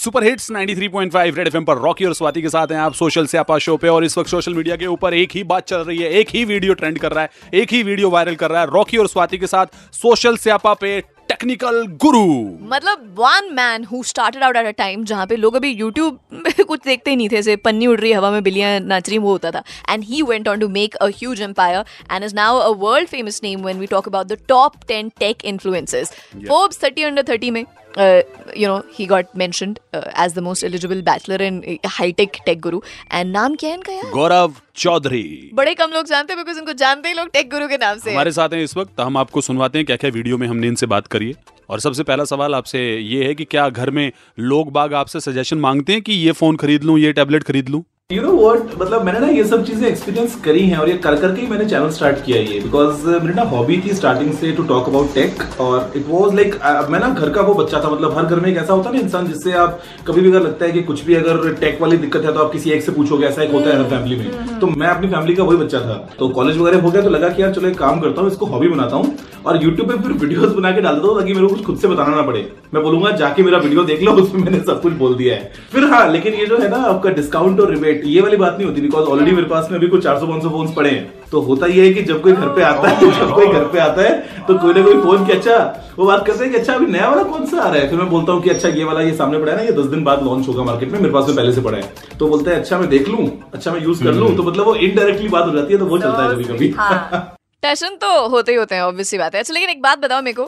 Super hits 93.5 red FM पर Rocky और स्वाति के साथ हैं आप सोशल से आपा शो पे और इस वक्त सोशल मीडिया के ऊपर एक ही बात चल रही है एक ही वीडियो ट्रेंड कर रहा है एक ही वीडियो वायरल कर रहा है रॉकी और स्वाति के साथ सोशल से आपा पे टेक्निकल गुरु मतलब one man who started out at a time जहाँ पे लोग अभी यूट्यूब कुछ देखते ही नहीं थे ऐसे पन्नी उड़ रही हवा में बिल्लियाँ नाच रही वो होता था। And he went on to make a huge empire and is now a world famous name when we talk about the top 10 tech influencers Forbes 30 under 30 में uh, you know he got mentioned uh, as the most eligible bachelor and high tech tech guru. And नाम क्या है इनका यार? गौरव चौधरी। बड़े कम लोग जानते हैं बिकॉज़ इनको जानते ही लोग टेक गुरु के नाम से। हमारे साथ हैं इस वक्त हम आपको सुनवाते हैं क्या क्या वीडियो में हमने इनसे बात करी है। और सबसे पहला सवाल आपसे ये है कि क्या घर में लोग बाग आपसे सजेशन मांगते हैं कि ये फ़ोन खरीद लूँ ये टैबलेट खरीद लूँ? यू नो व्हाट मतलब मैंने ना ये सब चीज़ें एक्सपीरियंस करी हैं और ये कर करके ही मैंने चैनल स्टार्ट किया ये बिकॉज़ मेरी ना हॉबी थी स्टार्टिंग से टू टॉक अबाउट टेक और इट वॉज़ लाइक मैं ना घर का वो बच्चा था मतलब हर घर में एक ऐसा होता है ना इंसान जिससे आप कभी भी अगर लगता है कि कुछ भी अगर टेक वाली दिक्कत है तो आप किसी एक से पूछोगे ऐसा एक होता है हर फैमिली में। तो मैं अपनी फैमिली का वही बच्चा था। तो कॉलेज वगैरह हो गया तो लगा कि यार चलो एक काम करता हूँ इसको हॉबी बनाता हूँ और यूट्यूब पे फिर वीडियोस बना के डाल देता हूँ ताकि मेरे को कुछ खुद से बताना ना पड़े। मैं बोलूँगा जाके मेरा वीडियो देख लो उसमें मैंने सब कुछ बोल दिया है। फिर हाँ लेकिन ये जो है ना आपका डिस्काउंट और रिबेट ये वाली बात नहीं होती बिकॉज़ ऑलरेडी मेरे पास में अभी कुछ चार सौ पाँच सौ फ़ोन पड़े हैं। तो होता ये है कि जब कोई घर पे आता है जब कोई घर पे आता है तो कोई ना कोई फ़ोन की अच्छा वो बात करते हैं कि अच्छा अभी नया वाला कौन सा आ रहा है? फिर मैं बोलता हूँ कि अच्छा ये वाला ये सामने पड़ा है ना ये दस दिन बाद लॉन्च होगा मार्केट में मेरे पास में पहले से पड़ा है। तो बोलते हैं अच्छा मैं देख लू अच्छा मैं यूज़ कर लू तो मतलब वो इनडायरेक्टली बात हो जाती है तो वो चलता है कभी कभी टेंशन तो होते ही होते हैं ऑब्वियसली बात है। अच्छा लेकिन एक बात बताओ मेरे को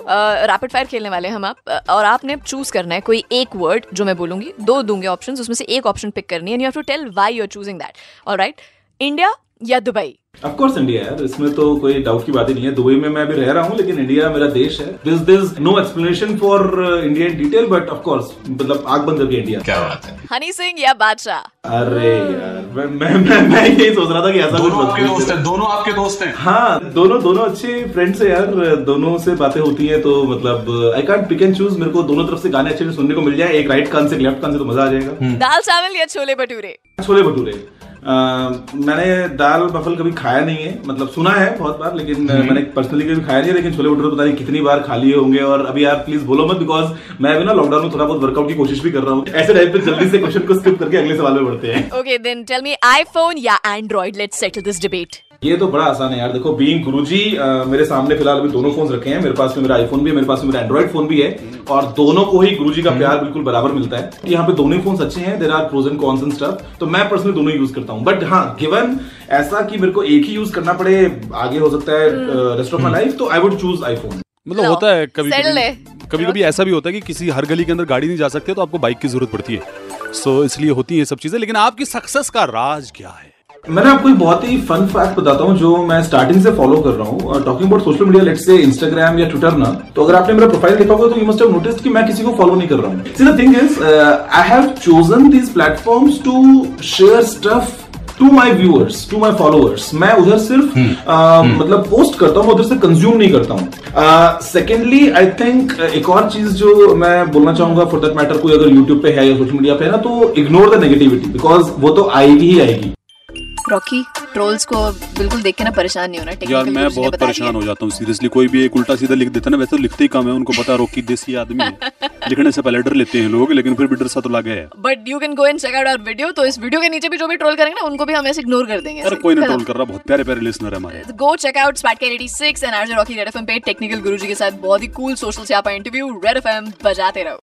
रैपिड फायर खेलने वाले हम आप। और आपने चूज़ करना है कोई एक वर्ड जो मैं बोलूँगी, दो दूँगे ऑप्शन उसमें से एक ऑप्शन पिक करनी है and you have to tell why you are choosing that alright India या दुबई ऑफ़ कोर्स इंडिया यार इसमें तो कोई डाउट की बात ही नहीं है। दुबई में मैं अभी रह रहा हूँ लेकिन इंडिया मेरा देश है। This this no explanation for India in detail but of course मतलब आग बंद करके इंडिया क्या बात है? हनी सिंह या बादशाह? अरे यार मैं मैं मैं, मैं यही सोच रहा था कि ऐसा कुछ दोनों आपके दोस्त। हैं दोनों आपके दोस्त हैं। हाँ दोनों दोनों अच्छे फ्रेंड्स है यार। दोनों से बातें होती हैं तो मतलब I can't pick and choose मेरे को दोनों तरफ़ से गाने अच्छे से सुनने को मिल जाए। एक राइट कान से एक लेफ़्ट कान से तो मज़ा आ जाएगा। दाल चावल या छोले भटूरे? छोले भटूरे। मैंने दाल बफल कभी खाया नहीं है। मतलब सुना है बहुत बार लेकिन मैंने पर्सनली कभी खाया नहीं है लेकिन छोले भटूरे पता नहीं कितनी बार खा लिए होंगे। और अभी आप प्लीज़ बोलो मत बिकॉज़ मैं अभी ना लॉकडाउन में थोड़ा बहुत वर्कआउट की कोशिश भी कर रहा हूँ। ऐसे टाइप पर जल्दी से क्वेश्चन को स्किप करके अगले सवाल में बढ़ते हैं। Okay then tell me iPhone या Android let's settle this debate ये तो बड़ा आसान है यार। देखो बीइंग गुरुजी मेरे सामने फ़िलहाल अभी दोनों फ़ोन रखे हैं। मेरे पास में मेरा आईफोन भी है मेरे पास में मेरा एंड्रॉइड फ़ोन भी है। और दोनों को ही गुरुजी का प्यार बिल्कुल बराबर मिलता है। यहाँ पे दोनों ही फ़ोन अच्छे हैं। There are pros and cons and stuff तो मैं पर्सनली दोनों यूज़ करता हूँ। बट हाँ गिवन ऐसा कि मेरे को एक ही यूज़ करना पड़े आगे हो सकता है रेस्ट ऑफ़ माई लाइफ तो आई वुड चूज़ आईफोन मतलब होता है कभी कभी कभी कभी ऐसा भी होता है कि किसी हर गली के अंदर गाड़ी नहीं जा सकते तो आपको बाइक की ज़रूरत पड़ती है। सो इसलिए होती है ये सब चीज़ें। लेकिन आपकी सक्सेस का राज क्या है? मैंने आपको एक बहुत ही फन फैक्ट बताता हूँ जो मैं स्टार्टिंग से फॉलो कर रहा हूँ। Talking about social media let's say Instagram या ट्विटर ना तो अगर आपने मेरा प्रोफ़ाइल देखा होगा तो यू मस्ट हैव नोटिस कि मैं किसी को फॉलो नहीं कर रहा हूँ। See the thing is I have chosen these platforms to share stuff to my viewers to my followers मैं उधर सिर्फ़ अ, मतलब पोस्ट करता हूँ उधर से कंज्यूम नहीं करता हूँ। सेकेंडली आई थिंक एक और चीज़ जो मैं बोलना चाहूँगा फॉर दैट मैटर कोई अगर यूट्यूब पे है या सोशल मीडिया पे है ना तो इग्नोर द नेगेटिविटी बिकॉज़ वो तो आएगी ही आएगी। रॉकी ट्रोल्स को बिल्कुल देख के ना परेशान नहीं होना यार मैं बहुत परेशान हो जाता हूँ सीरियसली कोई भी एक उल्टा सीधा लिख देता ना वैसे तो लिखते ही कम है उनको पता रोकी देसी आदमी है। लिखने से पहले डर लेते हैं लोग लेकिन फिर भी डर सा तो लगा है। But you can go and check out our video तो इस वीडियो के नीचे भी जो भी ट्रोल करेंगे ना उनको भी हम ऐसे इग्नोर कर देंगे। अरे कोई ना ट्रोल कर रहा बहुत प्यारे प्यारे लिसनर है हमारे। गो चेक आउट स्पैटकेट 86 and RJ Rocky Red FM पे टेक्निकल गुरुजी के साथ बहुत ही कूल सोशल से आपका इंटरव्यू रेड एफएम बजाते रहो।